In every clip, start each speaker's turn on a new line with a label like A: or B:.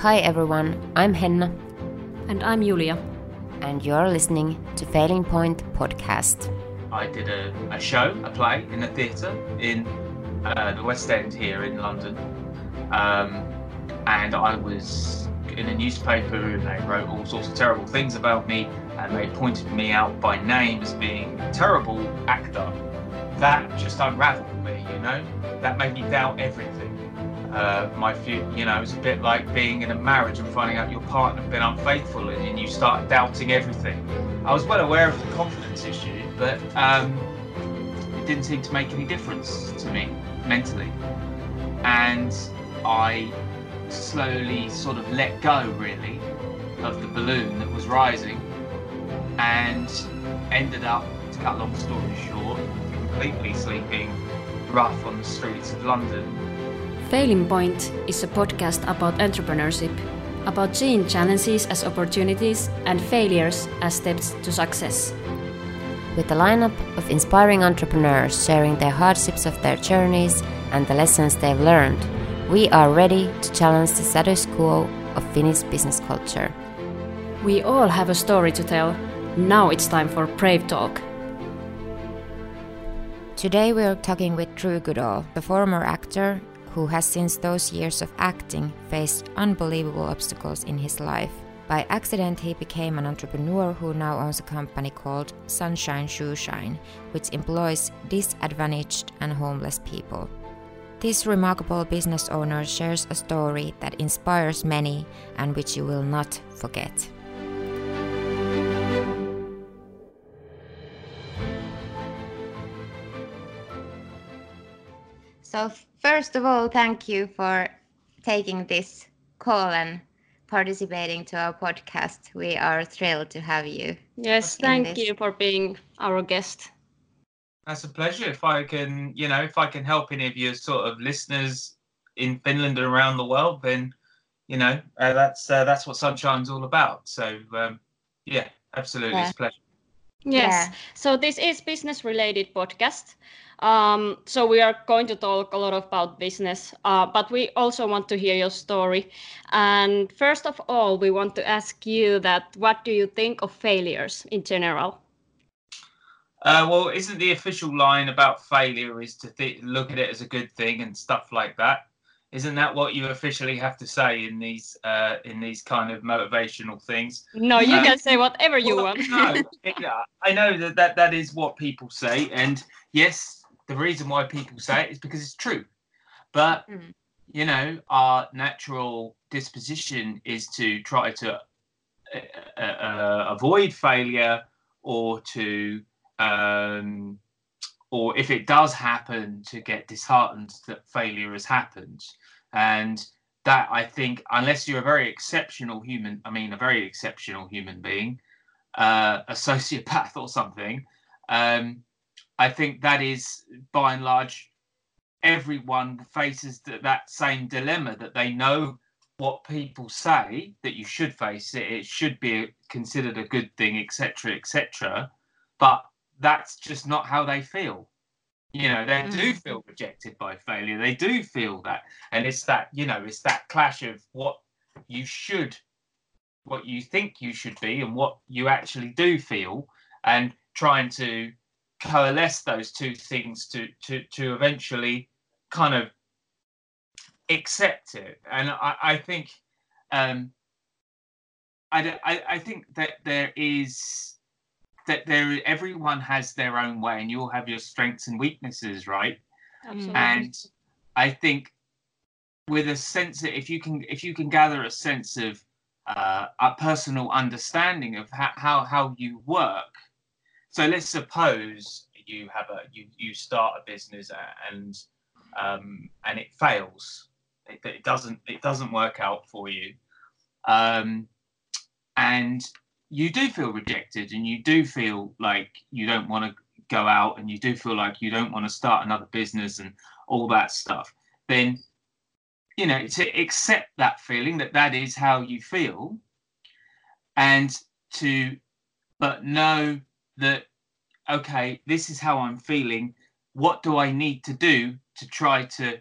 A: Hi everyone, I'm Henna.
B: And I'm Julia.
A: And you're listening to Failing Point podcast.
C: I did a, a show, a play in a theatre in uh, the West End here in London. Um, and I was in a newspaper and they wrote all sorts of terrible things about me and they pointed me out by name as being a terrible actor. That just unraveled me, you know? That made me doubt everything. Uh, my few, you know, it was a bit like being in a marriage and finding out your partner had been unfaithful and, and you start doubting everything. I was well aware of the confidence issue, but um, it didn't seem to make any difference to me mentally. And I slowly sort of let go, really, of the balloon that was rising and ended up, to cut long story short, completely sleeping rough on the streets of London.
B: Failing Point is a podcast about entrepreneurship, about seeing challenges as opportunities and failures as steps to success.
A: With a lineup of inspiring entrepreneurs sharing their hardships of their journeys and the lessons they've learned, we are ready to challenge the status quo of Finnish business culture.
B: We all have a story to tell. Now it's time for Brave Talk.
A: Today we are talking with Drew Goodall, the former actor who has since those years of acting faced unbelievable obstacles in his life. By accident, he became an entrepreneur who now owns a company called Sunshine Shoeshine, which employs disadvantaged and homeless people. This remarkable business owner shares a story that inspires many and which you will not forget. So, first of all, thank you for taking this call and participating to our podcast. We are thrilled to have you.
B: Yes, thank this. you for being our guest.
C: That's a pleasure. If I can, you know, if I can help any of your sort of listeners in Finland and around the world, then, you know, uh, that's uh, that's what Sunshine's all about. So, um, yeah, absolutely, yeah. it's a pleasure.
B: Yes. Yeah. So this is business related podcast. Um, so we are going to talk a lot about business, uh, but we also want to hear your story. And first of all, we want to ask you that what do you think of failures in general?
C: Uh, well, isn't the official line about failure is to th- look at it as a good thing and stuff like that? Isn't that what you officially have to say in these uh, in these kind of motivational things?
B: No, you uh, can say whatever you well, want.
C: no, I know that, that that is what people say, and yes, the reason why people say it is because it's true. But mm. you know, our natural disposition is to try to uh, uh, uh, avoid failure or to um, or if it does happen to get disheartened that failure has happened and that i think unless you're a very exceptional human i mean a very exceptional human being uh, a sociopath or something um, I think that is by and large everyone faces that, that same dilemma that they know what people say that you should face. It it should be considered a good thing etc etc but that's just not how they feel. You know they do mm. feel rejected by failure. They do feel that. And it's that you know it's that clash of what you should what you think you should be and what you actually do feel and trying to coalesce those two things to to to eventually kind of accept it and i i think um I, I, I think that there is that there everyone has their own way and you all have your strengths and weaknesses right Absolutely. and i think with a sense that if you can if you can gather a sense of uh, a personal understanding of how, how how you work so let's suppose you have a you you start a business and um, and it fails. It, it, doesn't it doesn't work out for you, um, and you do feel rejected, and you do feel like you don't want to go out, and you do feel like you don't want to start another business and all that stuff. Then you know to accept that feeling that that is how you feel, and to but know that okay this is how i'm feeling what do i need to do to try to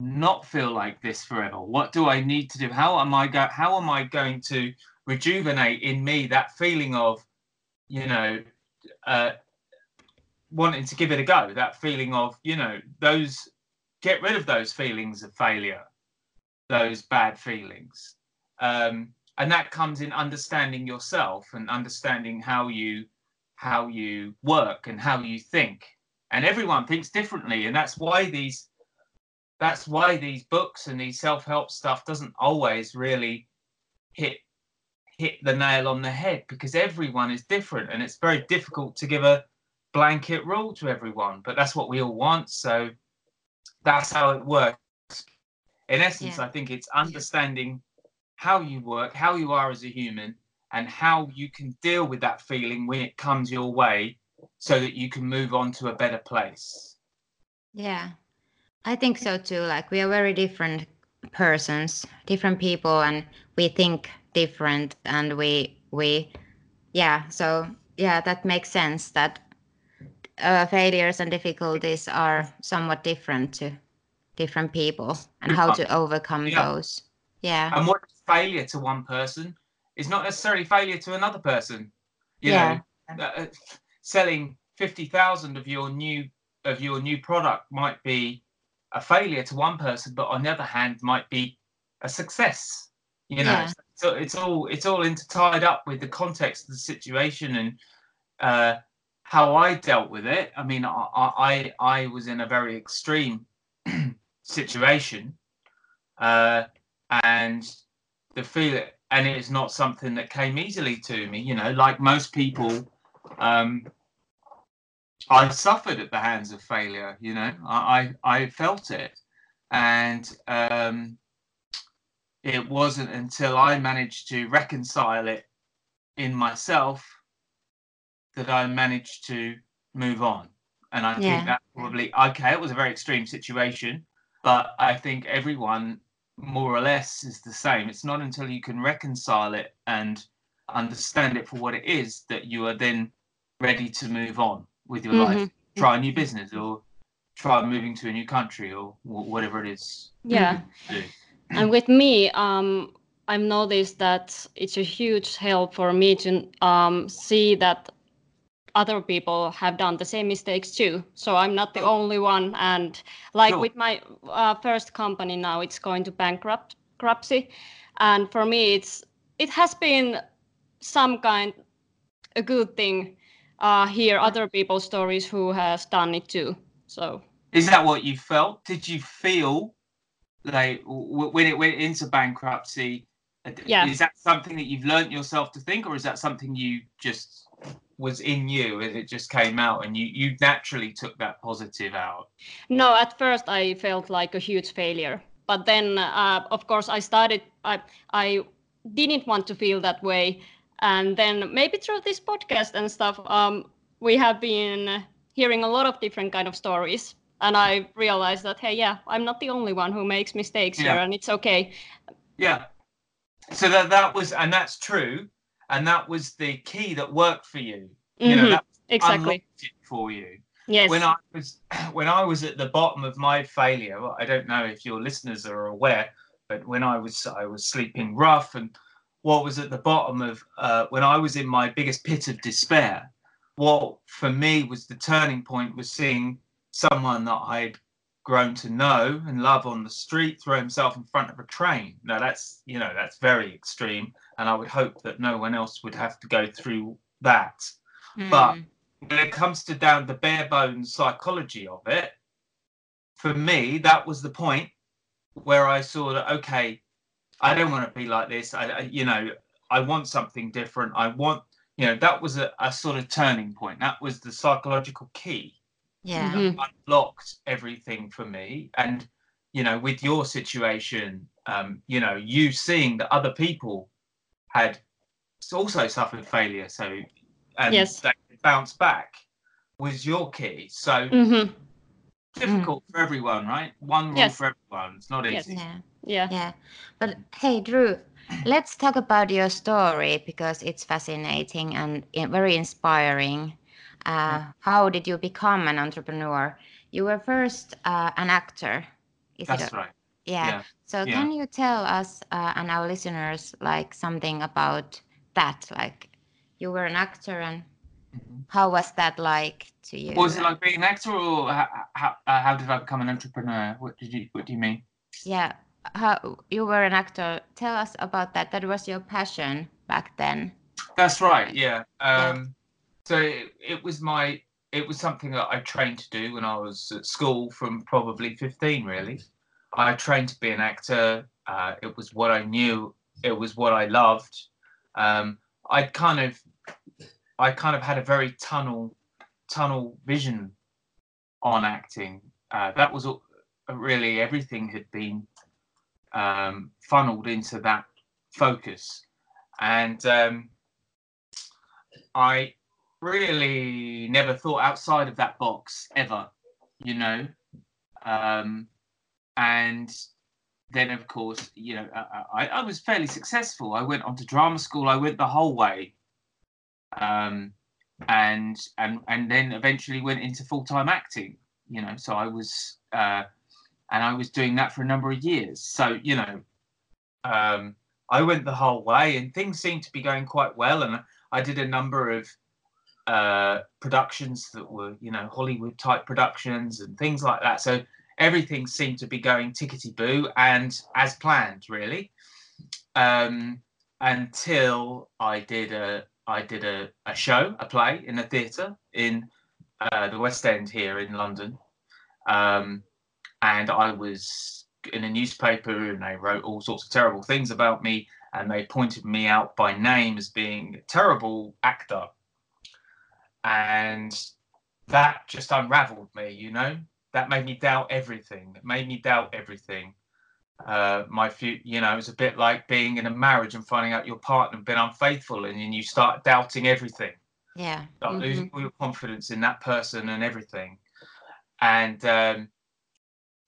C: not feel like this forever? What do I need to do? How am I go how am I going to rejuvenate in me that feeling of, you know, uh, wanting to give it a go, that feeling of, you know, those get rid of those feelings of failure, those bad feelings. Um, and that comes in understanding yourself and understanding how you how you work and how you think. And everyone thinks differently and that's why these that's why these books and these self-help stuff doesn't always really hit hit the nail on the head because everyone is different and it's very difficult to give a blanket rule to everyone but that's what we all want so that's how it works. In essence yeah. i think it's understanding how you work how you are as a human and how you can deal with that feeling when it comes your way so that you can move on to a better place.
A: Yeah, I think so too. Like we are very different persons, different people, and we think different, and we we yeah. So yeah, that makes sense. That uh, failures and difficulties are somewhat different to different people, and how to overcome yeah. those. Yeah.
C: And what failure to one person is not necessarily failure to another person. You yeah. know, uh, selling 50,000 of your new of your new product might be a failure to one person but on the other hand might be a success you know yeah. so it's all it's all intertied up with the context of the situation and uh, how I dealt with it I mean I I, I was in a very extreme situation uh, and the feel and it's not something that came easily to me you know like most people um, I suffered at the hands of failure. You know, I I, I felt it, and um, it wasn't until I managed to reconcile it in myself that I managed to move on. And I yeah. think that probably okay. It was a very extreme situation, but I think everyone more or less is the same. It's not until you can reconcile it and understand it for what it is that you are then ready to move on with your mm-hmm. life. Try a new business or try moving to a new country or whatever it is.
B: Yeah. And with me, um, I've noticed that it's a huge help for me to um, see that other people have done the same mistakes too. So I'm not the only one. And like with my uh, first company now, it's going to bankruptcy. And for me, it's it has been some kind a good thing uh, hear other people's stories who has done it too. So
C: is that what you felt? Did you feel like when it went into bankruptcy? Uh, yeah. Is that something that you've learned yourself to think, or is that something you just was in you and it just came out and you you naturally took that positive out?
B: No, at first I felt like a huge failure, but then uh, of course I started. I I didn't want to feel that way and then maybe through this podcast and stuff um, we have been hearing a lot of different kind of stories and i realized that hey yeah i'm not the only one who makes mistakes yeah. here and it's okay
C: yeah so that that was and that's true and that was the key that worked for you you mm-hmm. know that
B: exactly
C: for you
B: yes
C: when i was when i was at the bottom of my failure i don't know if your listeners are aware but when i was i was sleeping rough and what was at the bottom of uh, when I was in my biggest pit of despair. What for me was the turning point was seeing someone that I'd grown to know and love on the street throw himself in front of a train. Now that's you know that's very extreme, and I would hope that no one else would have to go through that. Mm. But when it comes to down the bare bones psychology of it, for me that was the point where I saw that okay, I don't want to be like this. I, I, you know, I want something different. I want, you know, that was a, a sort of turning point. That was the psychological key.
A: Yeah.
C: Mm-hmm. Unlocked everything for me. And, you know, with your situation, um, you know, you seeing that other people had also suffered failure. So, and yes. they bounced back was your key. So, mm-hmm. difficult mm. for everyone, right? One rule yes. for everyone. It's not easy.
A: Yes.
B: Yeah. Yeah.
A: Yeah. But hey, Drew, let's talk about your story because it's fascinating and very inspiring. Uh, how did you become an entrepreneur? You were first uh, an actor Is
C: That's
A: it? a-
C: right.
A: Yeah.
C: Yeah.
A: So
C: yeah.
A: can you tell us uh, and our listeners like something about that? Like you were an actor and
C: Mhm.
A: how was that like to you?
C: Was it like being an actor, or how, how, uh, how did I become an entrepreneur? What did you What do you mean?
A: Yeah. How you were an actor. Tell us about that. That was your passion back then.
C: That's right. Yeah.
A: Yeah.
C: Um, So it, it was my it was something that I trained to do when I was at school from probably fifteen. Really, I trained to be an actor. Uh, it was what I knew. It was what I loved. Um, I kind of I kind of had a very tunnel tunnel vision on acting. Uh, that was all- really everything had been um, funneled into that focus, and um, I really never thought outside of that box ever, you know. Um, and then, of course, you know, I, I, was fairly successful. I went on to drama school. I went the whole way, um, and and and then eventually went into full time acting. You know, so I was, uh, and I was doing that for a number of years. So you know, um, I went the whole way, and things seemed to be going quite well. And I did a number of uh, productions that were, you know, Hollywood type productions and things like that. So everything seemed to be going tickety boo and as planned, really. Um, until I did a I did a, a show, a play in a theatre in uh, the West End here in London, um, and I was in a newspaper, and they wrote all sorts of terrible things about me, and they pointed me out by name as being a terrible actor, and that just unravelled me, you know. That made me doubt everything. It made me doubt everything. Uh, my few, you know, it was a bit like being in a marriage and finding out your partner had been unfaithful, and then you start doubting everything
A: Yeah.
C: start
A: mhm.
C: losing all your confidence in that person and everything. And um,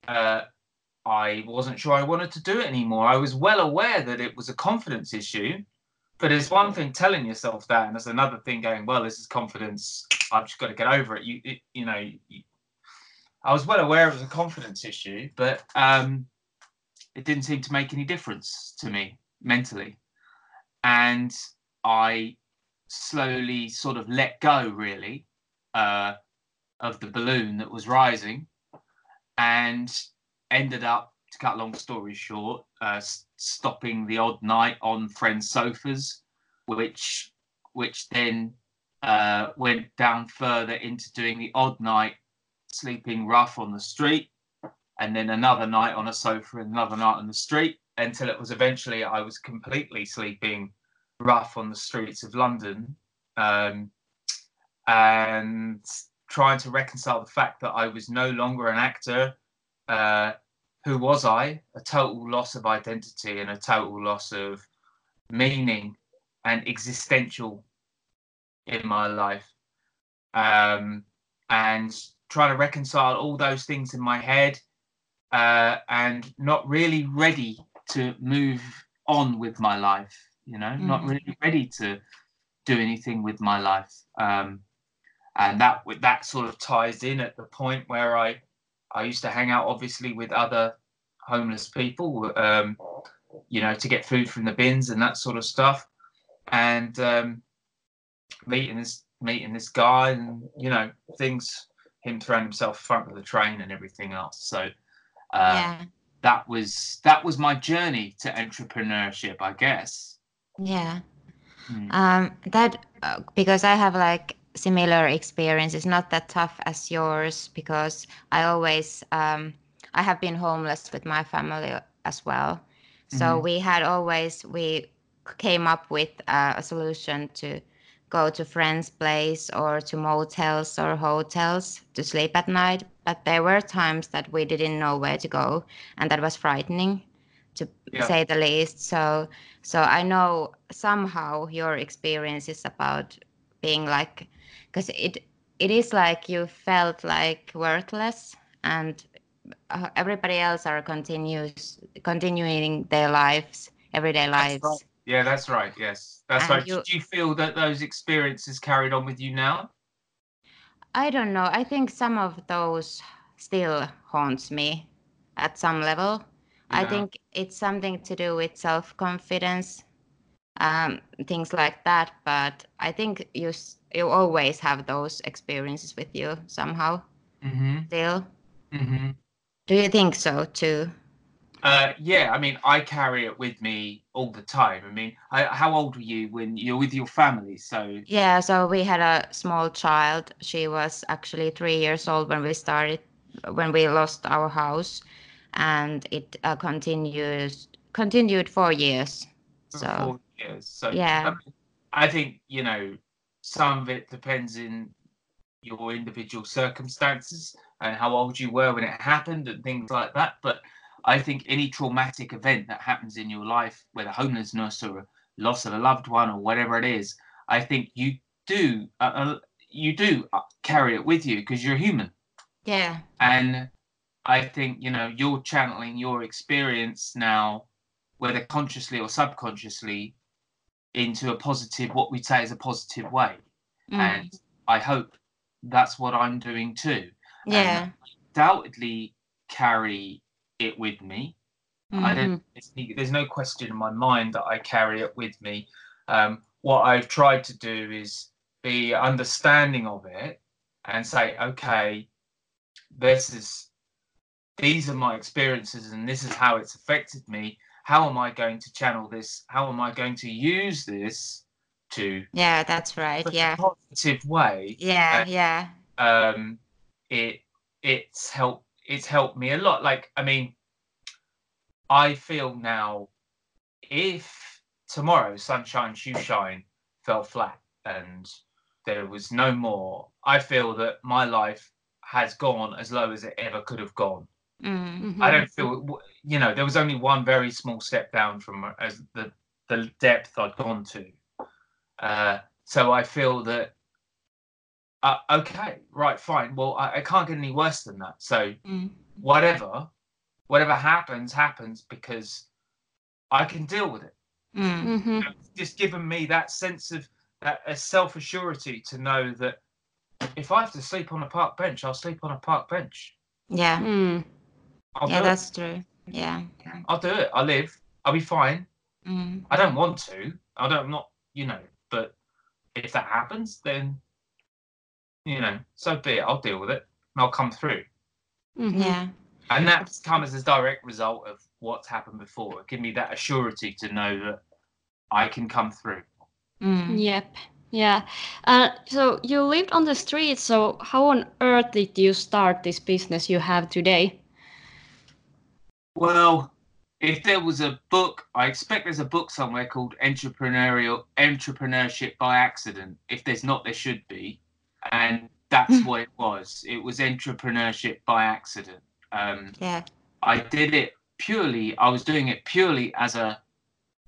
C: uh, I wasn't sure I wanted to do it anymore. I was well aware that it was a confidence issue, but it's one thing telling yourself that, and there's another thing going, well, this is confidence. I've just got to get over it. You, it, you know, you, I was well aware it was a confidence issue, but um, it didn't seem to make any difference to me mentally. And I slowly sort of let go really uh, of the balloon that was rising and ended up to cut long story short uh, stopping the odd night on friends sofas which which then uh, went down further into doing the odd night sleeping rough on the street and then another night on a sofa and another night on the street until it was eventually i was completely sleeping rough on the streets of London, um, and trying to reconcile the fact that I was no longer an actor. Uh, who was I? A total loss of identity and a total loss of meaning and existential in my life. Um, and trying to reconcile all those things in my head uh, and not really ready to move on with my life you know not
A: Mhm.
C: really ready to do anything with my life um and that that sort of ties in at the point where i i used to hang out obviously with other homeless people um you know to get food from the bins and that sort of stuff and um meeting this meeting this guy and you know things him throwing himself in front of the train and everything else so uh
A: yeah.
C: that was that was my journey to entrepreneurship i guess
A: Yeah.
C: Hmm.
A: Um, that uh, because I have like similar experiences, not that tough as yours, because I always um, I have been homeless with my family as well. So
C: Mhm.
A: we had always we came up with uh, a solution to go to friends' place or to motels or hotels to sleep at night. But there were times that we didn't know where to go, and that was frightening, to
C: Yeah.
A: say the least. So so I know somehow your experiences about being like, because it it is like you felt like worthless, and uh, everybody else are continues continuing their lives, everyday lives.
C: right. Yeah, that's right. Yes, that's
A: And
C: right.
A: you-
C: Do you feel that those experiences carried on with you now?
A: I don't know. I think some of those still haunts me. at some level. I think it's something to do with self confidence, um, things like that. But I think you you always have those experiences with you somehow
C: Mm-hmm.
A: still.
C: Mm-hmm.
A: Do you think so too?
C: Uh, yeah, I mean, I carry it with me all the time. I mean, I, how old were you when you're with your family? So,
A: Yeah, so we had a small child. She was actually three years old when we started, when we lost our house, and it uh, continues continued for years. So
C: four years. So,
A: yeah.
C: I, mean, I think you know some of it depends in your individual circumstances and how old you were when it happened and things like that. But I think any traumatic event that happens in your life, whether homelessness or loss of a loved one or whatever it is, I think you do uh, uh, you do uh, carry it with you because you're human.
A: yeah,
C: And I think, you know, you're channeling your experience now, whether consciously or subconsciously, into a positive, what we'd say is a positive way.
A: mm,
C: And I hope that's what I'm doing too.
A: yeah,
C: Undoubtedly carry it with me. I don't, it's, there's no question in my mind that I carry it with me. Um, what I've tried to do is be understanding of it and say, okay, this is, these are my experiences and this is how it's affected me. How am I going to channel this? How am I going to use this to
A: yeah. That's right. Yeah,
C: positive way?
A: yeah,
C: Uh,
A: yeah,
C: um it it's helped it's helped me a lot. Like i mean i feel now if tomorrow sunshine shoe shine fell flat and there was no more i feel that my life has gone as low as it ever could have gone.
A: Mm,
C: i don't feel you know there was only one very small step down from as the the depth i'd gone to. Uh so i feel that uh, okay, right, fine. Well, I, I can't get any worse than that. So
A: mm,
C: whatever, whatever happens, happens because I can deal with it.
A: mm,
B: Mm-hmm.
C: It's just given me that sense of that a self assurity to know that if I have to sleep on a park bench, I'll sleep on a park bench.
A: yeah,
B: Mm.
C: I'll
A: yeah.
C: do
A: That's true. Yeah,
C: it. I'll do it. I'll live. I'll be fine.
A: mm,
C: I don't want to. I don't. I'm not. You know. But if that happens, then you know, so be it. I'll deal with it. And I'll come through.
B: Mhm.
A: yeah,
C: And that's come as a direct result of what's happened before. It gave me that assurity to know that I can come through.
A: mm.
B: Yep. Yeah. Uh, so you lived on the street. So how on earth did you start this business you have today?
C: Well, if there was a book, I expect there's a book somewhere called Entrepreneurial Entrepreneurship by Accident. If there's not, there should be. And that's what it was. It was entrepreneurship by accident. Um,
A: yeah,
C: I did it purely. I was doing it purely as a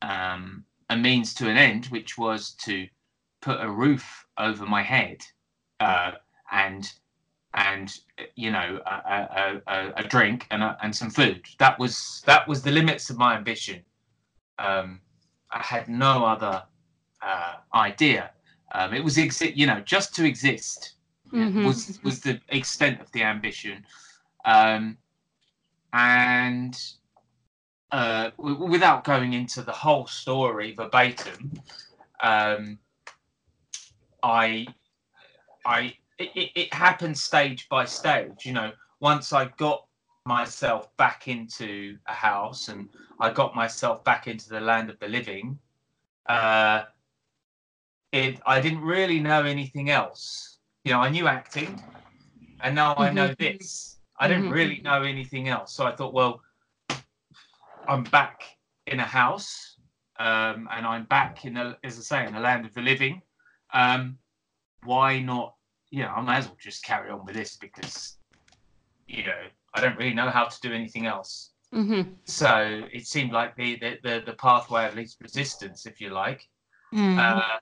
C: um, a means to an end, which was to put a roof over my head uh, and and you know a, a, a, a drink and a, and some food. That was that was the limits of my ambition. Um, I had no other uh, idea. Um, it was exi- you know just to exist
B: Mhm.
C: was was the extent of the ambition, um, and uh, w- without going into the whole story verbatim, um, I I it, it, it happened stage by stage. You know, once I got myself back into a house and I got myself back into the land of the living, uh, it I didn't really know anything else. You know, I knew acting, and now I know
B: Mhm.
C: this. I didn't
B: Mhm.
C: really know anything else. So I thought, well, I'm back in a house, um, and I'm back in, a, as I say, in the land of the living. Um, why not? You know, I might as well just carry on with this because, you know, I don't really know how to do anything else.
B: Mhm.
C: So it seemed like the the, the, the pathway of least resistance, if you like.
A: mm,
C: Uh,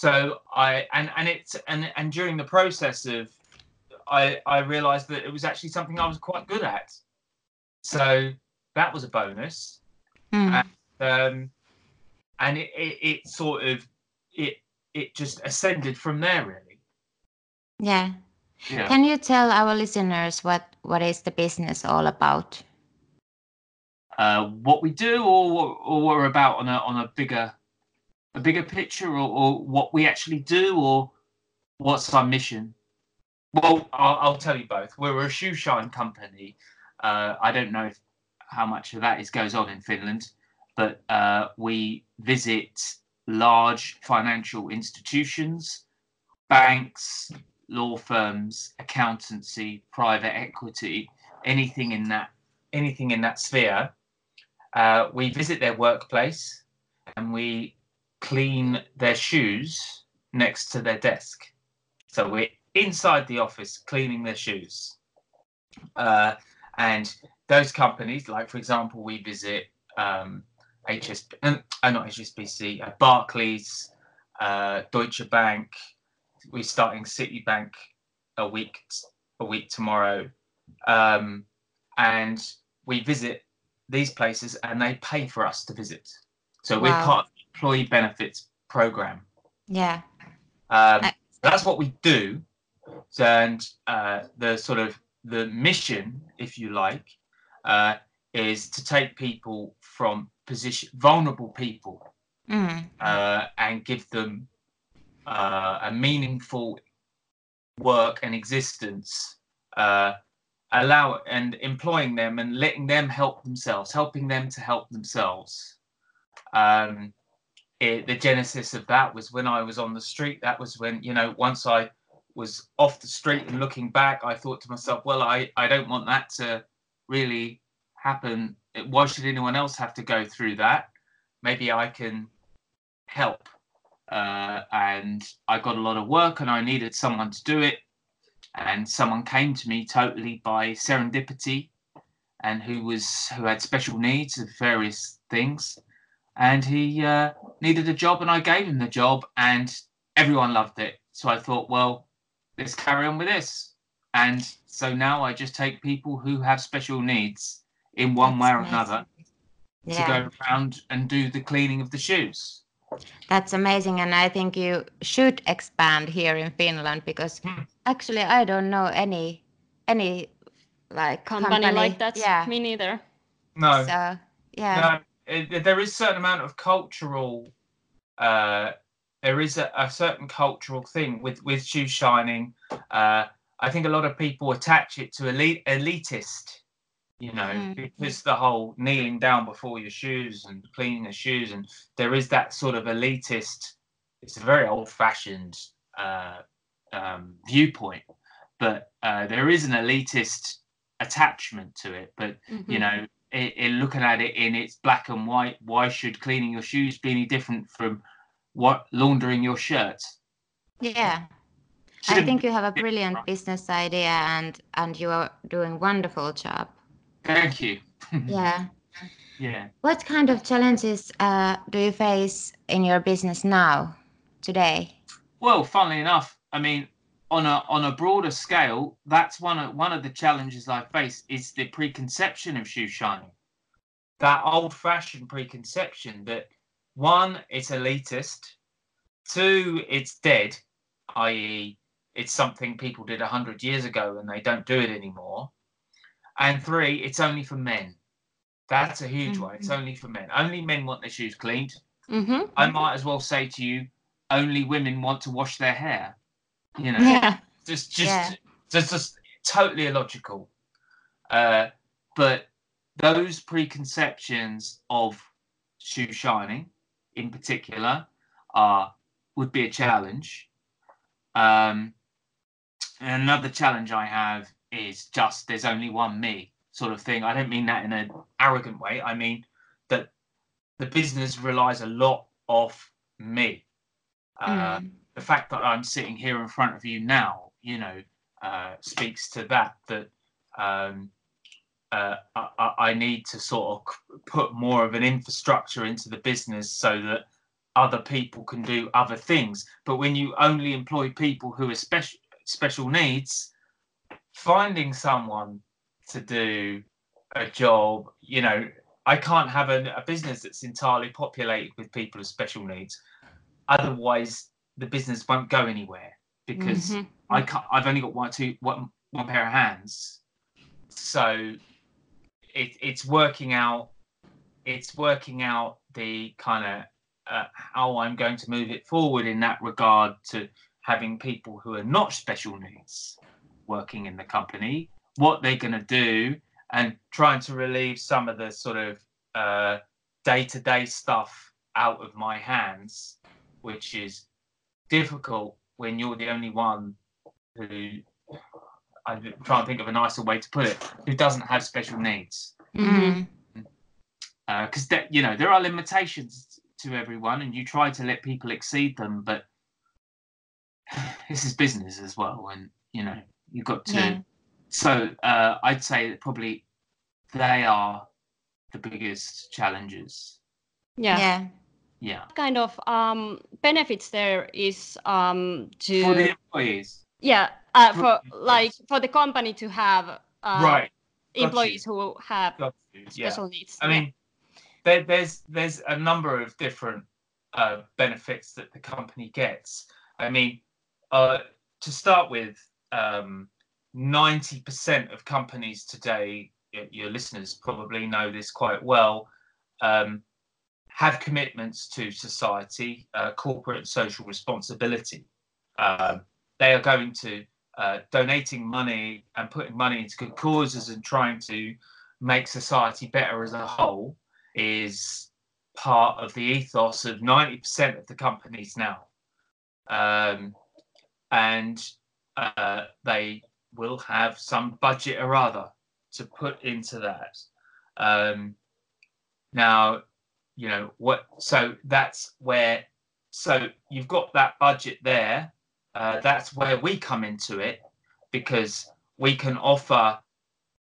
C: so I and and it's and and during the process of I I realized that it was actually something I was quite good at. So that was a bonus.
A: mm.
C: Um and it, it, it sort of it it just ascended from there really.
A: yeah.
C: Yeah.
A: Can you tell our listeners what what is the business all about?
C: uh, what we do or, or what we're about on a on a bigger a bigger picture or, or what we actually do or what's our mission? Well, I'll, I'll tell you both. We're a shoe shine company. Uh, I don't know if, how much of that is goes on in Finland, but uh, we visit large financial institutions, banks, law firms, accountancy, private equity, anything in that anything in that sphere. Uh, we visit their workplace and we clean their shoes next to their desk. So we're inside the office cleaning their shoes. Uh, and those companies, like for example, we visit um, HS, uh, not HSBC, uh, Barclays, uh, Deutsche Bank. We're starting Citibank a week a week tomorrow, um, and we visit these places, and they pay for us to visit. So wow. we're part of the employee benefits program.
A: Yeah.
C: Um, I- that's what we do, and uh, the sort of the mission, if you like, uh, is to take people from position vulnerable people
A: mm.
C: uh, and give them uh, a meaningful work and existence uh, allow and employing them and letting them help themselves helping them to help themselves um, it, the genesis of that was when i was on the street. That was when you know once i was off the street and looking back i thought to myself well i i don't want that to really happen. Why should anyone else have to go through that? Maybe i can help. Uh, and i got a lot of work and i needed someone to do it. And someone came to me totally by serendipity and who was who had special needs of various things and he uh, needed a job and i gave him the job and everyone loved it so i thought well let's carry on with this and so now i just take people who have special needs in one That's way or amazing. another yeah. to go around and do the cleaning of the shoes
A: that's amazing, and I think you should expand here in Finland because hmm. actually I don't know any any like
B: company, company. like that. Yeah, me neither.
C: No.
A: So yeah. No,
C: it, there is certain amount of cultural. Uh, there is a, a certain cultural thing with with shoe shining. Uh, I think a lot of people attach it to elite elitist you know, mm. because the whole kneeling down before your shoes and cleaning the shoes, and there is that sort of elitist. It's a very old-fashioned uh, um, viewpoint, but uh, there is an elitist attachment to it. But mm-hmm. you know, in looking at it in its black and white, why should cleaning your shoes be any different from what laundering your shirt?
A: Yeah, I think you have a brilliant business idea and and you are doing wonderful job.
C: Thank you.
A: yeah.
C: Yeah.
A: What kind of challenges uh, do you face in your business now, today?
C: Well, funnily enough, I mean, on a on a broader scale, that's one of one of the challenges I face is the preconception of shoe shining. That old-fashioned preconception that one, it's elitist, two, it's dead, i.e., it's something people did a hundred years ago and they don't do it anymore. And three, it's only for men. That's a huge mm-hmm. one. It's only for men. Only men want their shoes cleaned.
A: Mm-hmm.
C: I might as well say to you, only women want to wash their hair. You know,
A: yeah.
C: just just yeah. just, just totally illogical. Uh, but those preconceptions of shoe shining, in particular, are would be a challenge. Um, and another challenge I have is just there's only one me sort of thing. I don't mean that in an arrogant way. I mean that the business relies a lot off me. Mm. The fact that I'm sitting here in front of you now, you know, uh, speaks to that. That um, uh, I, I, need to sort of put more of an infrastructure into the business so that other people can do other things. But when you only employ people who are special special needs, finding someone to do a job, you know, I can't have a, a business that's entirely populated with people with special needs. Otherwise, the business won't go anywhere because mm-hmm. I can't. I've only got one, two, one, one pair of hands. So it, it's working out it's working out the kind of uh, how I'm going to move it forward in that regard to having people who are not special needs working in the company, what they're going to do, and trying to relieve some of the sort of day to day stuff out of my hands, which is difficult when you're the only one who I'm trying to think of a nicer way to put it, who doesn't have special needs.
A: Mm-hmm.
C: Because uh, you know there are limitations to everyone, and you try to let people exceed them, but this is business as well, and you know you've got to. Yeah. So uh, I'd say that probably they are the biggest challenges.
B: Yeah.
A: Yeah.
C: Yeah.
B: What kind of um, benefits there is um, to
C: for the employees.
B: Yeah, uh, for like for the company to have uh,
C: right
B: employees who have
C: yeah.
B: special needs.
C: I mean, there, there's there's a number of different uh, benefits that the company gets. I mean, uh, to start with, um, 90% of companies today, your listeners probably know this quite well, um, have commitments to society, uh, corporate and social responsibility. Um, they are going to uh, donating money and putting money into good causes and trying to make society better as a whole is part of the ethos of 90% of the companies now. Um, and uh, they will have some budget or other to put into that. Um, now, you know what? So that's where. So you've got that budget there. Uh, that's where we come into it because we can offer.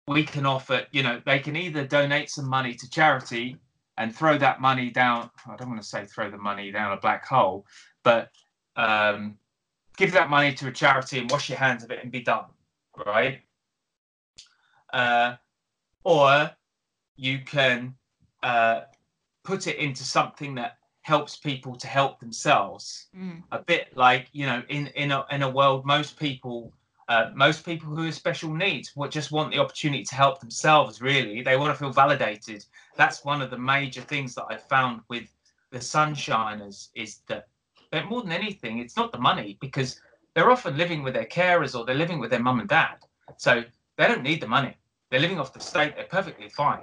C: We can offer. You know, they can either donate some money to charity and throw that money down. I don't want to say throw the money down a black hole, but um, give that money to a charity and wash your hands of it and be done, right? Uh, or you can uh, put it into something that helps people to help themselves.
A: Mm.
C: A bit like you know, in in a in a world, most people. Uh, most people who have special needs would just want the opportunity to help themselves really they want to feel validated that's one of the major things that i found with the sunshiners is that but more than anything, it's not the money because they're often living with their carers or they're living with their mum and dad. So they don't need the money. They're living off the state. They're perfectly fine.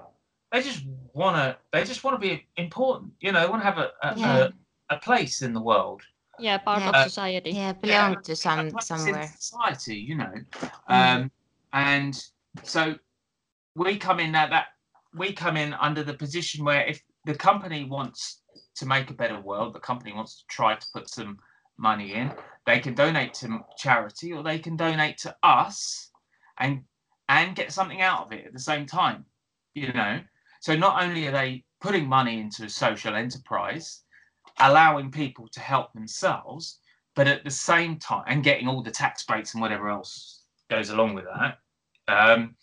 C: They just want to. They just want to be important. You know, they want to have a a, yeah. a, a place in the world.
B: Yeah, part
A: yeah.
B: of society.
A: Yeah, belong yeah, to some somewhere.
C: society, you know. Mm. Um, and so we come in that that we come in under the position where if the company wants to make a better world, the company wants to try to put some money in, they can donate to charity or they can donate to us and and get something out of it at the same time. You know, so not only are they putting money into a social enterprise, allowing people to help themselves, but at the same time and getting all the tax breaks and whatever else goes along with that. Um,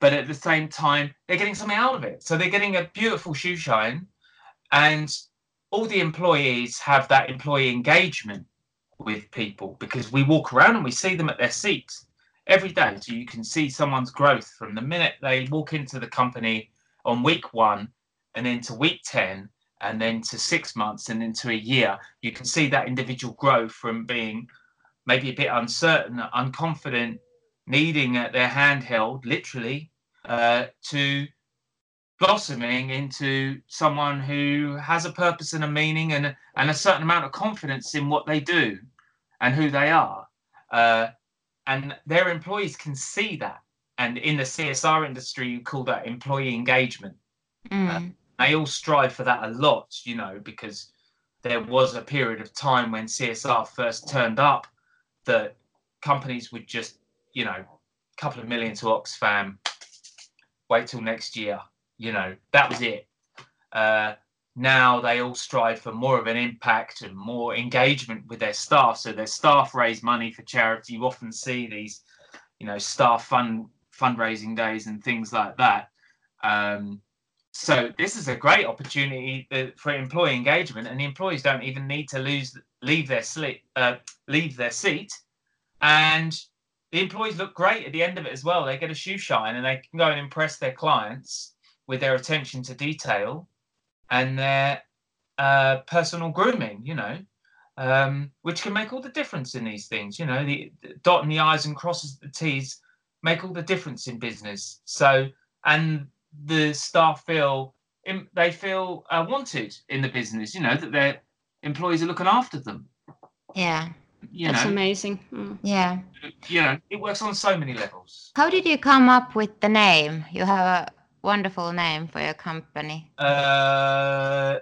C: but at the same time, they're getting something out of it. So they're getting a beautiful shoe shine and all the employees have that employee engagement with people because we walk around and we see them at their seats every day. So you can see someone's growth from the minute they walk into the company on week one and into week 10 and then to six months and into a year. You can see that individual grow from being maybe a bit uncertain, unconfident, needing their hand held literally uh, to blossoming into someone who has a purpose and a meaning and, and a certain amount of confidence in what they do and who they are. Uh, and their employees can see that. And in the CSR industry, you call that employee engagement.
A: Mm.
C: Uh, they all strive for that a lot, you know, because there was a period of time when CSR first turned up that companies would just, you know, a couple of million to Oxfam, wait till next year, you know, that was it. Uh, now they all strive for more of an impact and more engagement with their staff. So their staff raise money for charity. You often see these, you know, staff fund fundraising days and things like that. Um, so this is a great opportunity uh, for employee engagement, and the employees don't even need to lose leave their sleep uh, leave their seat, and the employees look great at the end of it as well. They get a shoe shine, and they can go and impress their clients with their attention to detail and their uh, personal grooming, you know, um, which can make all the difference in these things. You know, the, the dotting the I's and crosses the T's make all the difference in business. So, and the staff feel they feel uh, wanted in the business. You know that their employees are looking after them.
A: Yeah.
B: You That's know, amazing.
A: Mm. Yeah.
C: You know, it works on so many levels.
A: How did you come up with the name? You have a wonderful name for your company.
C: Uh,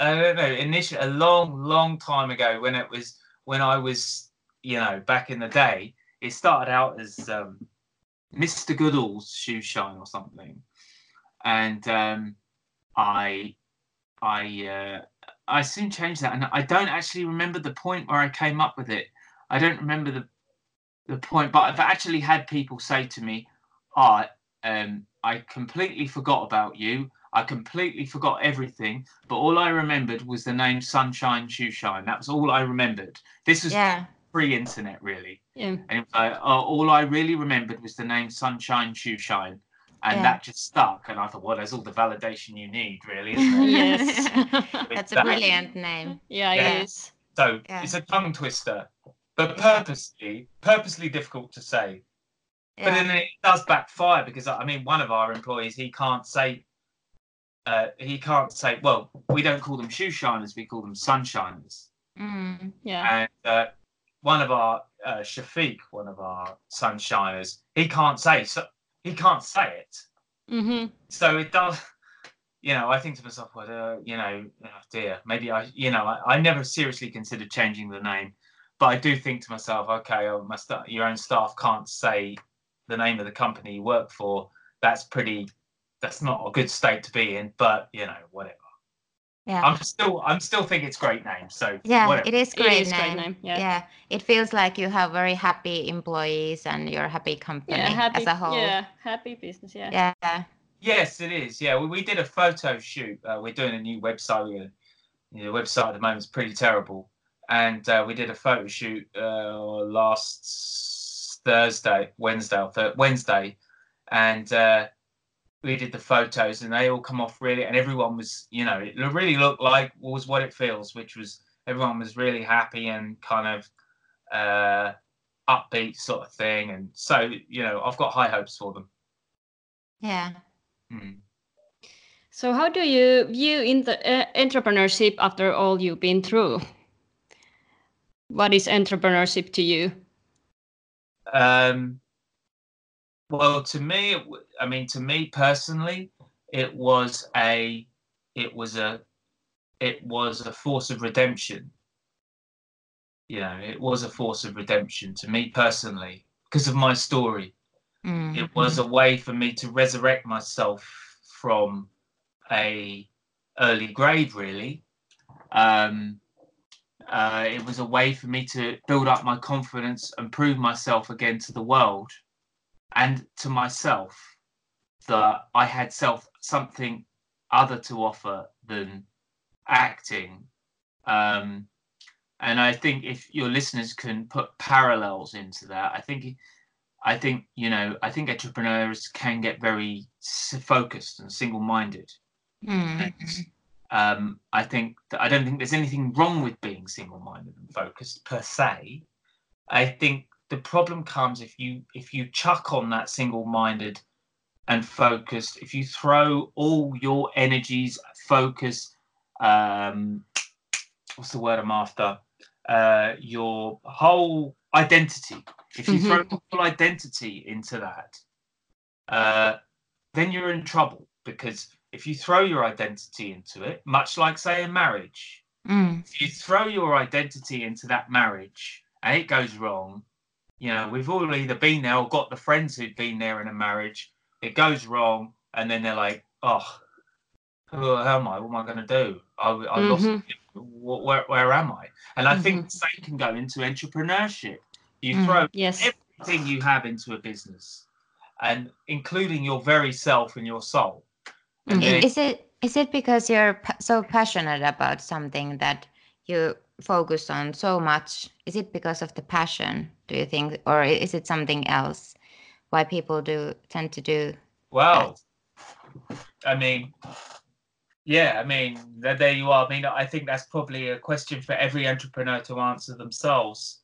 C: I don't know. Initially, a long, long time ago, when it was when I was, you know, back in the day, it started out as um, Mr. Goodall's shoe shine or something, and um, I, I, uh, I soon changed that, and I don't actually remember the point where I came up with it. I don't remember the the point, but I've actually had people say to me, "Ah, oh, um, I completely forgot about you. I completely forgot everything, but all I remembered was the name Sunshine Shoe Shine. That was all I remembered. This was yeah. Pre-internet, really.
B: Yeah.
C: And uh, all I really remembered was the name Sunshine Shoe Shine, and yeah. that just stuck. And I thought, well, there's all the validation you need, really, isn't
B: it? yes.
A: That's a brilliant name.
B: Yeah, yeah. it is.
C: So yeah. it's a tongue twister, but purposely, purposely difficult to say. Yeah. But then it does backfire because I mean, one of our employees he can't say uh, he can't say, well, we don't call them shoe shiners, we call them sunshiners.
B: Mm, yeah.
C: And uh, one of our uh, Shafiq, one of our sunshiners, he can't say so. He can't say it.
B: Mm-hmm.
C: So it does. You know, I think to myself, well, uh, you know, oh dear, maybe I, you know, I, I, never seriously considered changing the name, but I do think to myself, okay, oh, my st- your own staff can't say the name of the company you work for. That's pretty that's not a good state to be in, but you know, whatever.
A: Yeah.
C: I'm still I'm still think it's great name. So
A: yeah,
C: whatever.
A: it is great,
B: it is
A: name.
B: great name. Yeah.
A: yeah. It feels like you have very happy employees and you're a happy company yeah, happy, as a whole.
B: Yeah, happy business. Yeah.
A: Yeah.
C: Yes, it is. Yeah, we, we did a photo shoot. Uh, we're doing a new website. We're, the website at the moment is pretty terrible, and uh, we did a photo shoot uh, last Thursday, Wednesday, Wednesday, and uh, we did the photos and they all come off really and everyone was you know it really looked like was what it feels which was everyone was really happy and kind of uh upbeat sort of thing. And so you know i've got high hopes for them.
A: Yeah.
C: Mm.
B: so how do you view in the uh, entrepreneurship after all you've been through? What is entrepreneurship to you?
C: Um well, to me, I mean, to me personally, it was a, it was a, it was a force of redemption. You know, it was a force of redemption to me personally because of my story.
A: Mm-hmm.
C: It was a way for me to resurrect myself from a early grave, really. Um, uh, it was a way for me to build up my confidence and prove myself again to the world and to myself that I had self something other to offer than acting. Um, and I think if your listeners can put parallels into that, I think, I think you know, I think entrepreneurs can get very focused and single-minded.
A: Mm.
C: um, I think that I don't think there's anything wrong with being single-minded and focused per se. I think the problem comes if you if you chuck on that single-minded and focused if you throw all your energies focus um what's the word i'm after uh your whole identity if you mm-hmm. throw full identity into that uh then you're in trouble because if you throw your identity into it much like say a marriage
A: mm.
C: if you throw your identity into that marriage and it goes wrong you know, we've all either been there or got the friends who've been there in a marriage. It goes wrong, and then they're like, "Oh, who am I? What am I going to do? I, I mm-hmm. lost. Where, where am I?" And I mm-hmm. think the same can go into entrepreneurship. You mm, throw
B: yes.
C: everything you have into a business, and including your very self and your soul.
A: And mm-hmm. is it is it because you're so passionate about something that you focus on so much? Is it because of the passion, do you think, or is it something else? Why people do tend to do?
C: Well, that? I mean, Yeah, I mean, there you are. I mean, I think that's probably a question for every entrepreneur to answer themselves.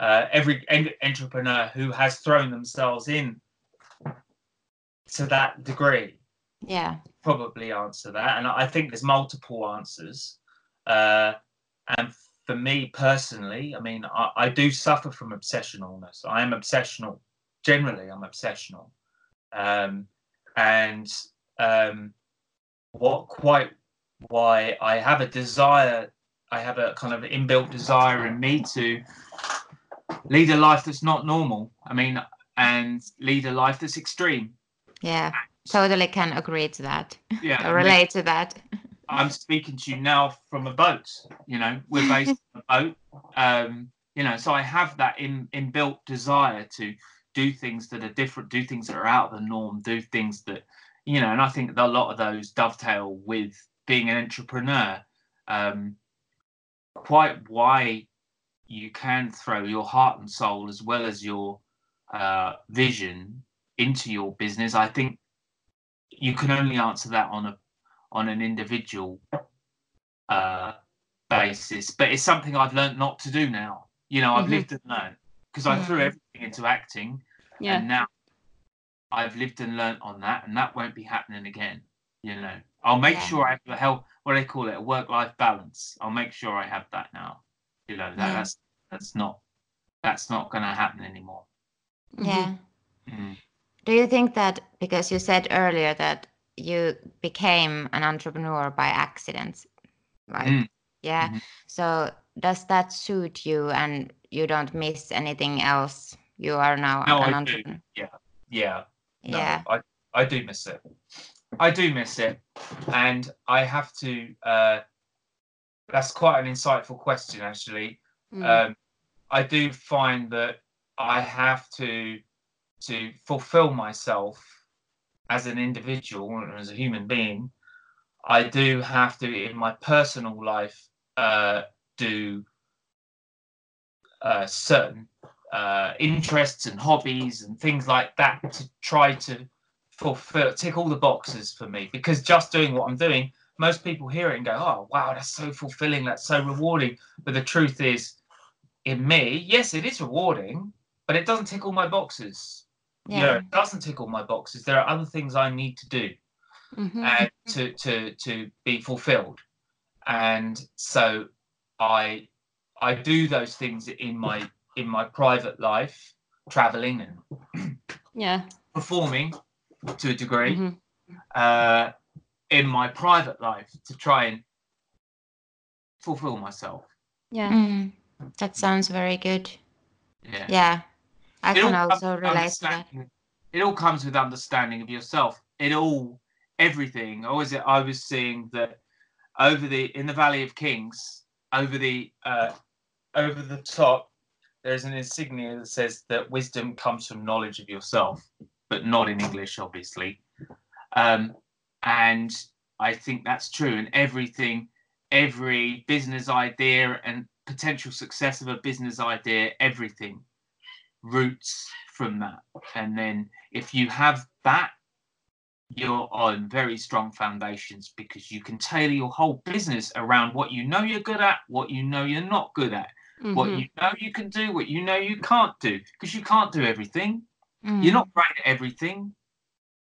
C: Uh, every en- entrepreneur who has thrown themselves in to that degree,
A: yeah,
C: probably answer that. And I think there's multiple answers. Uh, and for me personally, I mean, I, I do suffer from obsessionalness. I am obsessional. Generally, I'm obsessional. Um, and um, what quite why I have a desire, I have a kind of inbuilt desire in me to lead a life that's not normal. I mean, and lead a life that's extreme.
A: Yeah, totally can agree to that.
C: Yeah,
A: relate to that.
C: I'm speaking to you now from a boat. You know, we're based on a boat. Um, you know, so I have that in inbuilt desire to do things that are different, do things that are out of the norm, do things that, you know, and I think a lot of those dovetail with being an entrepreneur. Um, quite why you can throw your heart and soul as well as your uh, vision into your business. I think you can only answer that on a on an individual uh, basis. But it's something I've learned not to do now. You know, I've mm-hmm. lived and learned because I mm-hmm. threw everything into acting, yeah. and now I've lived and learned on that, and that won't be happening again. You know, I'll make yeah. sure I have the health, what do they call it, a work-life balance. I'll make sure I have that now. You know, that, yeah. that's that's not that's not going to happen anymore.
A: Yeah. Mm. Do you think that because you said earlier that you became an entrepreneur by accident, right? Mm. Yeah. Mm-hmm. So does that suit you and you don't miss anything else? You are now
C: no, an I entrepreneur. Do. Yeah. Yeah. No, yeah. I, I do miss it. I do miss it. And I have to uh that's quite an insightful question actually. Mm. Um I do find that I have to to fulfill myself as an individual as a human being. I do have to in my personal life uh, do uh, certain uh, interests and hobbies and things like that to try to fulfill tick all the boxes for me because just doing what I'm doing most people hear it and go oh wow that's so fulfilling that's so rewarding but the truth is in me yes it is rewarding but it doesn't tick all my boxes yeah. you know it doesn't tick all my boxes there are other things I need to do mm-hmm. and to to to be fulfilled and so i i do those things in my in my private life traveling and
B: yeah
C: performing to a degree mm-hmm. uh in my private life to try and fulfill myself
B: yeah mm.
A: that sounds very good
C: yeah
A: yeah i it can also relate to that
C: it all comes with understanding of yourself it all everything or is it i was seeing that over the in the Valley of Kings, over the uh, over the top, there's an insignia that says that wisdom comes from knowledge of yourself, but not in English, obviously. Um, and I think that's true. And everything, every business idea and potential success of a business idea, everything roots from that. And then if you have that you're on very strong foundations because you can tailor your whole business around what you know you're good at, what you know you're not good at, mm-hmm. what you know you can do, what you know you can't do, because you can't do everything. Mm-hmm. You're not great at everything,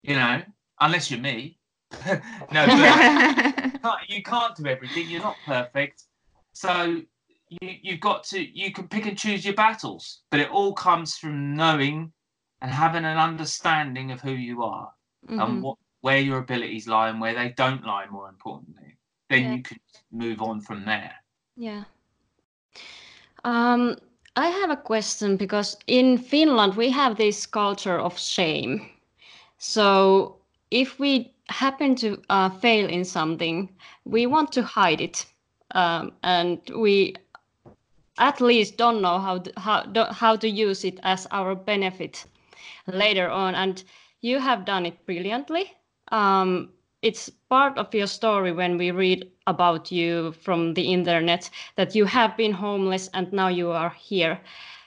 C: you know, unless you're me. no, you, can't, you can't do everything. You're not perfect. So you, you've got to, you can pick and choose your battles, but it all comes from knowing and having an understanding of who you are mm-hmm. and what where your abilities lie and where they don't lie more importantly then yeah. you can move on from there
B: yeah um i have a question because in finland we have this culture of shame so if we happen to uh, fail in something we want to hide it um, and we at least don't know how to, how, how to use it as our benefit later on and you have done it brilliantly. Um, it's part of your story when we read about you from the internet that you have been homeless and now you are here.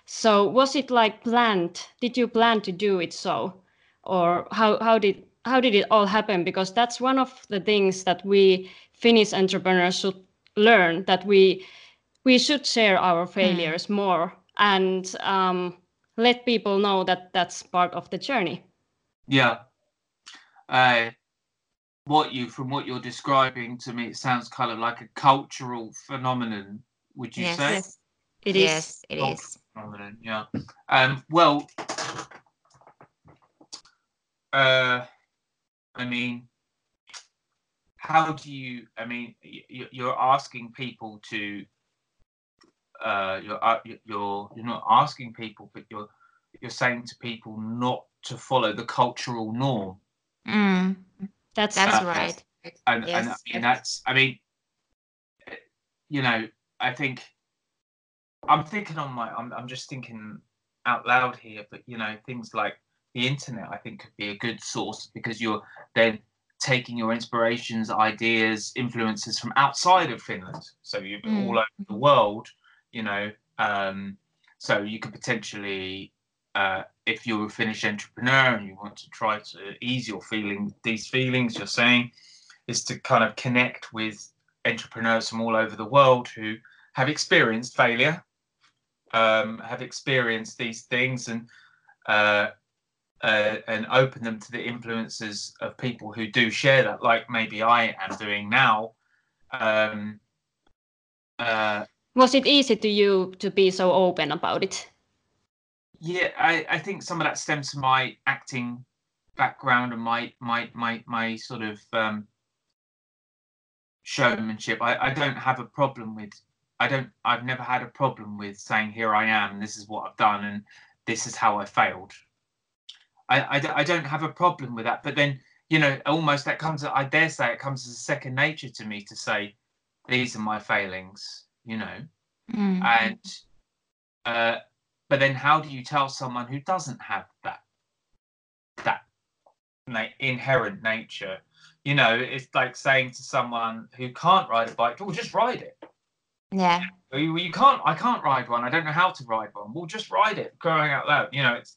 B: So was it like planned? Did you plan to do it so, or how how did how did it all happen? Because that's one of the things that we Finnish entrepreneurs should learn that we we should share our hmm. failures mm. more and um, let people know that that's part of the journey.
C: Yeah. Uh, what you from what you're describing to me, it sounds kind of like a cultural phenomenon. Would you
A: yes,
C: say?
A: Yes, it is. Yes, it is.
C: Phenomenon. Yeah. Um, well, uh, I mean, how do you? I mean, you're asking people to. Uh, you're uh, you're you're not asking people, but you're you're saying to people not to follow the cultural norm.
A: Mm, that's that's uh, right.
C: And, yes. and I mean that's I mean, you know, I think I'm thinking on my I'm I'm just thinking out loud here, but you know, things like the internet I think could be a good source because you're then taking your inspirations, ideas, influences from outside of Finland. So you're mm. all over the world, you know. Um, so you could potentially uh, if you're a Finnish entrepreneur and you want to try to ease your feeling, these feelings you're saying, is to kind of connect with entrepreneurs from all over the world who have experienced failure, um, have experienced these things, and uh, uh, and open them to the influences of people who do share that, like maybe I am doing now. Um,
B: uh, Was it easy to you to be so open about it?
C: yeah, I, I think some of that stems from my acting background and my my my my sort of um, showmanship. I, I don't have a problem with I don't I've never had a problem with saying here I am this is what I've done and this is how I failed. I, I, I don't have a problem with that. But then you know almost that comes I dare say it comes as a second nature to me to say these are my failings. You know,
A: mm.
C: and uh, but then, how do you tell someone who doesn't have that that inherent nature? You know, it's like saying to someone who can't ride a bike, "Well, just ride it."
A: Yeah.
C: You, you can't. I can't ride one. I don't know how to ride one. Well, just ride it. Crying out loud. You know, it's.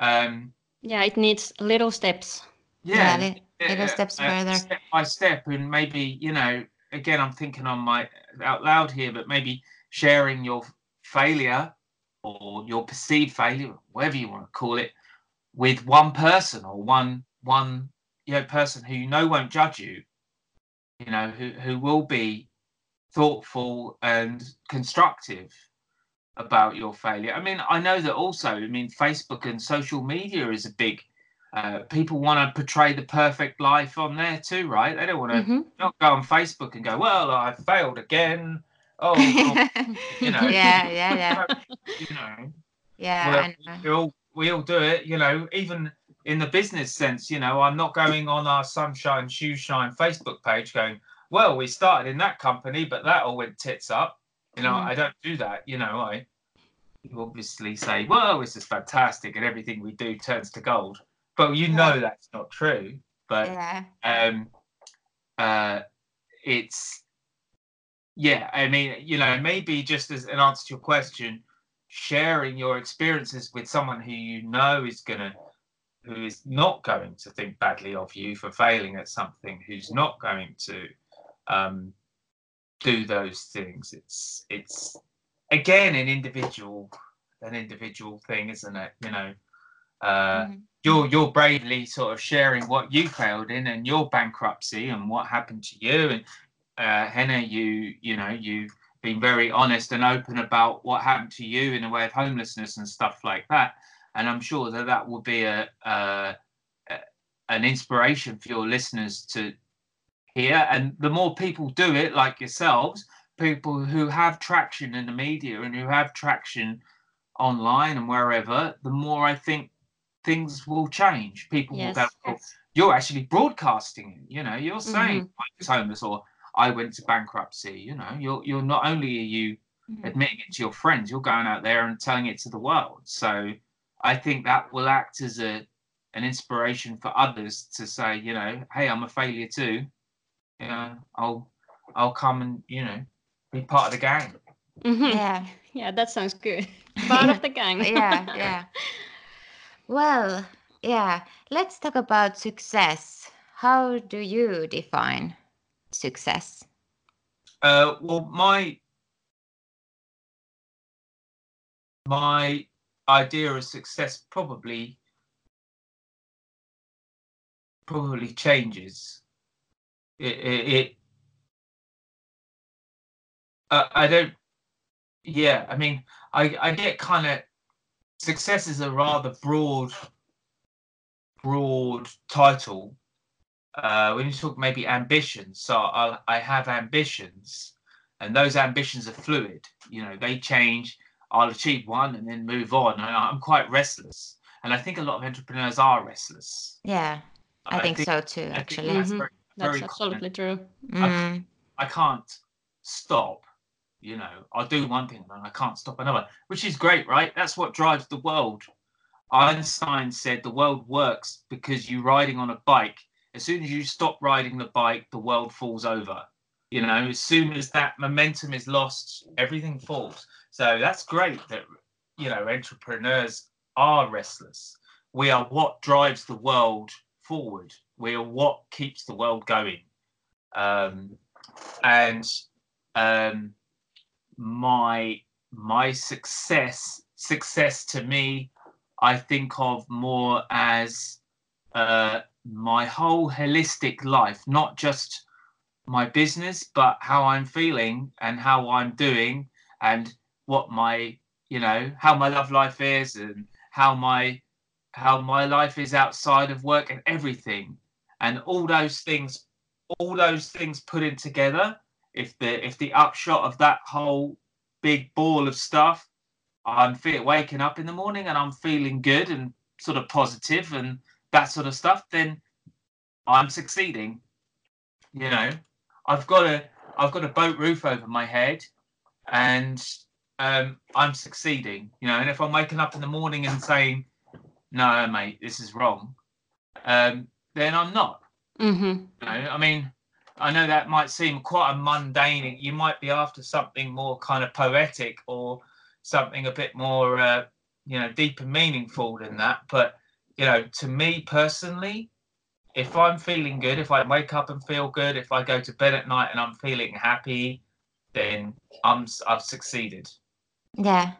C: Um.
B: Yeah, it needs little steps.
C: Yeah,
A: yeah little, steps uh, further.
C: Step by step, and maybe you know. Again, I'm thinking on my out loud here, but maybe sharing your failure or your perceived failure, whatever you want to call it, with one person or one one you know person who you know won't judge you, you know, who who will be thoughtful and constructive about your failure. I mean, I know that also. I mean, Facebook and social media is a big. Uh, people want to portray the perfect life on there too, right? They don't want to mm-hmm. not go on Facebook and go, "Well, I failed again oh, you know,
A: yeah, yeah, yeah,
C: you know,
A: yeah,
C: well, we all we all do it, you know, even in the business sense, you know, I'm not going on our Sunshine Shoe Shine Facebook page going, well, we started in that company, but that all went tits up. You know, mm. I don't do that. You know, I you obviously say, well, this is fantastic, and everything we do turns to gold. But you know that's not true. But
A: yeah.
C: um, uh, it's yeah, I mean, you know, maybe just as an answer to your question, sharing your experiences with someone who you know is gonna who is not going to think badly of you for failing at something, who's not going to um, do those things. It's it's again an individual an individual thing, isn't it? You know, uh, mm-hmm. you're you're bravely sort of sharing what you failed in and your bankruptcy and what happened to you, and uh, Henna, you you know you've been very honest and open about what happened to you in the way of homelessness and stuff like that, and I'm sure that that will be a, a, a an inspiration for your listeners to hear. And the more people do it, like yourselves, people who have traction in the media and who have traction online and wherever, the more I think things will change. People yes, will go, oh, you're actually broadcasting it. You know, you're saying mm-hmm. I was homeless or I went to bankruptcy. You know, you're you're not only are you mm-hmm. admitting it to your friends, you're going out there and telling it to the world. So I think that will act as a an inspiration for others to say, you know, hey, I'm a failure too. You know, I'll I'll come and you know be part of the gang.
A: Mm-hmm. Yeah,
B: yeah, that sounds good. Part of the gang.
A: yeah, yeah. Well, yeah. Let's talk about success. How do you define success?
C: Uh, well, my my idea of success probably probably changes. It, it, it uh, I don't. Yeah, I mean, I I get kind of success is a rather broad broad title. Uh, when you talk maybe ambitions, so I I have ambitions, and those ambitions are fluid. You know, they change. I'll achieve one and then move on. And I'm quite restless, and I think a lot of entrepreneurs are restless.
A: Yeah, I, I think, think, so too. Actually,
B: that's, mm-hmm. very, that's absolutely true.
A: Mm.
C: I, I can't stop you know i'll do one thing and i can't stop another which is great right? That's what drives the world. Einstein said the world works because you're riding on a bike as soon as you stop riding the bike the world falls over. You know as soon as that momentum is lost everything falls. So that's great that you know entrepreneurs are restless. We are what drives the world forward. We are what keeps the world going. Um, and um, my my success success to me i think of more as uh, my whole holistic life not just my business but how i'm feeling and how i'm doing and what my you know how my love life is and how my how my life is outside of work and everything. And all those things all those things put in together if the if the upshot of that whole big ball of stuff, I'm feel, waking up in the morning and I'm feeling good and sort of positive and that sort of stuff, then I'm succeeding. You know, I've got a I've got a boat roof over my head, and um, I'm succeeding. You know, and if I'm waking up in the morning and saying, "No, mate, this is wrong," um, then I'm not.
B: Mm-hmm.
C: You know, I mean, I know that might seem quite a mundane. You might be after something more kind of poetic or something a bit more, uh, you know, deep and meaningful than that. But you know, to me personally, if I'm feeling good, if I wake up and feel good, if I go to bed at night and I'm feeling happy, then I'm I've succeeded.
A: Yeah.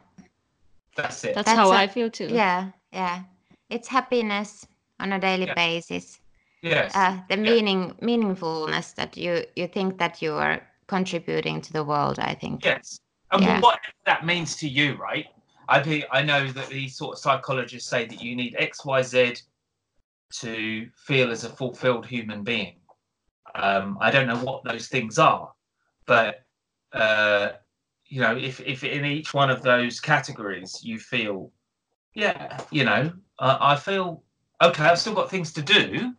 C: That's it.
B: That's, That's how a, I feel too.
A: Yeah, yeah. It's happiness on a daily yeah. basis
C: yes.
A: Uh, the meaning meaningfulness that you you think that you are contributing to the world i think.
C: Yes. And yeah. what that means to you right? I think i know that these sort of psychologists say that you need xyz to feel as a fulfilled human being. Um, i don't know what those things are but uh, you know if if in each one of those categories you feel yeah you know uh, i feel okay i've still got things to do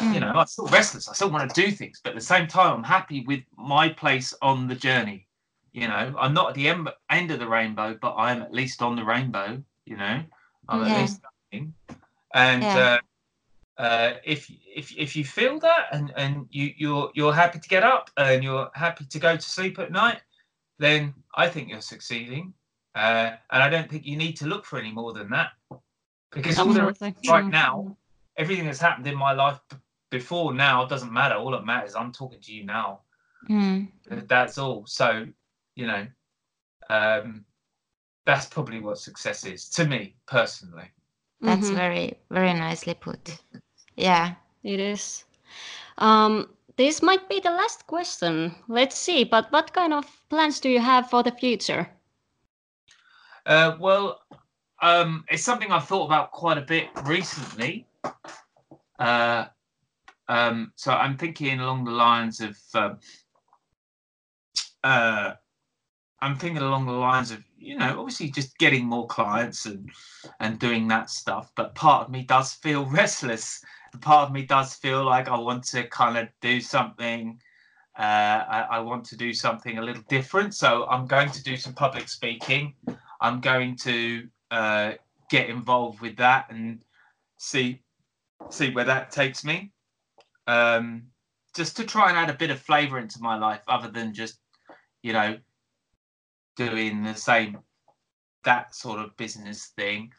C: you know, I'm still restless. I still want to do things, but at the same time, I'm happy with my place on the journey. You know, I'm not at the end, end of the rainbow, but I am at least on the rainbow. You know, I'm yeah. at least something. And yeah. uh, uh, if if if you feel that, and and you you're you're happy to get up and you're happy to go to sleep at night, then I think you're succeeding. Uh, and I don't think you need to look for any more than that, because all there is right now everything that's happened in my life before now doesn't matter. All that matters, I'm talking to you now.
A: Mm.
C: That's all. So, you know, um, that's probably what success is to me personally.
A: That's mm-hmm. very, very nicely put. Yeah,
B: it is. Um, this might be the last question. Let's see. But what kind of plans do you have for the future?
C: Uh, well, um, it's something I've thought about quite a bit recently. Uh, um, so I'm thinking along the lines of, uh, uh, I'm thinking along the lines of, you know, obviously just getting more clients and and doing that stuff. But part of me does feel restless. Part of me does feel like I want to kind of do something. Uh, I, I want to do something a little different. So I'm going to do some public speaking. I'm going to uh, get involved with that and see see where that takes me. Um, just to try and add a bit of flavour into my life, other than just, you know, doing the same that sort of business thing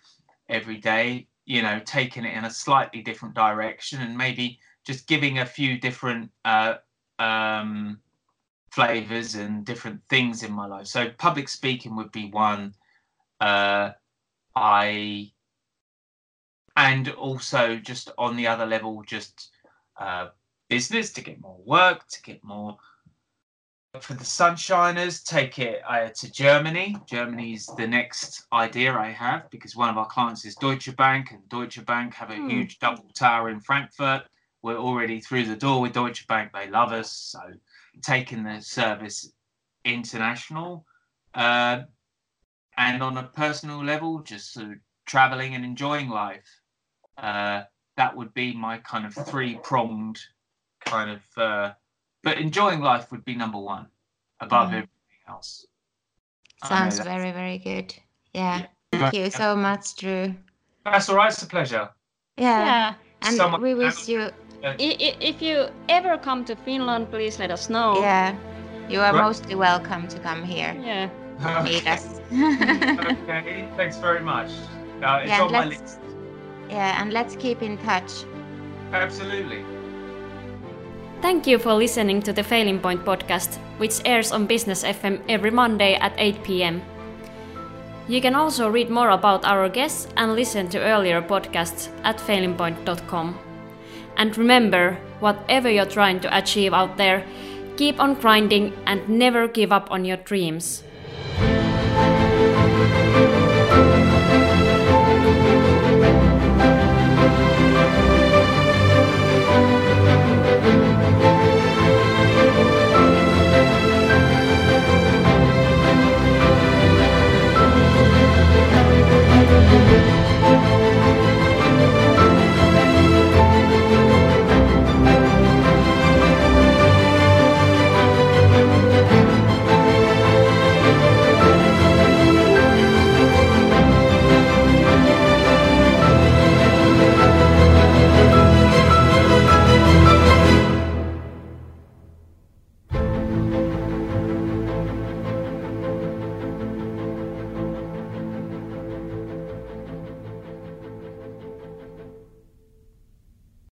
C: every day. you know, taking it in a slightly different direction and maybe just giving a few different uh, um, flavors and different things in my life. So public speaking would be one. Uh, I and also just on the other level, just uh, business to get more work, to get more for the Sunshiners, take it uh, to Germany. Germany is the next idea I have because one of our clients is Deutsche Bank, and Deutsche Bank have a hmm. huge double tower in Frankfurt. We're already through the door with Deutsche Bank. They love us. So taking the service international. Uh, and on a personal level, just sort of traveling and enjoying life. Uh, that would be my kind of three pronged kind of uh, but enjoying life would be number one above mm. everything else.
A: Sounds very, very good. Yeah. yeah. Thank you so much, Drew.
C: That's all right. It's a pleasure.
A: Yeah. yeah. And Someone we wish you.
D: If you ever come to Finland, please let us know.
A: Yeah. You are right. mostly welcome to come here.
D: Yeah.
A: Meet us.
C: okay. Thanks very much. Uh, it's yeah, on my list.
A: Yeah, and let's keep in touch.
C: Absolutely.
D: Thank you for listening to the Failing Point podcast, which airs on Business FM every Monday at 8 pm. You can also read more about our guests and listen to earlier podcasts at failingpoint.com. And remember, whatever you're trying to achieve out there, keep on grinding and never give up on your dreams.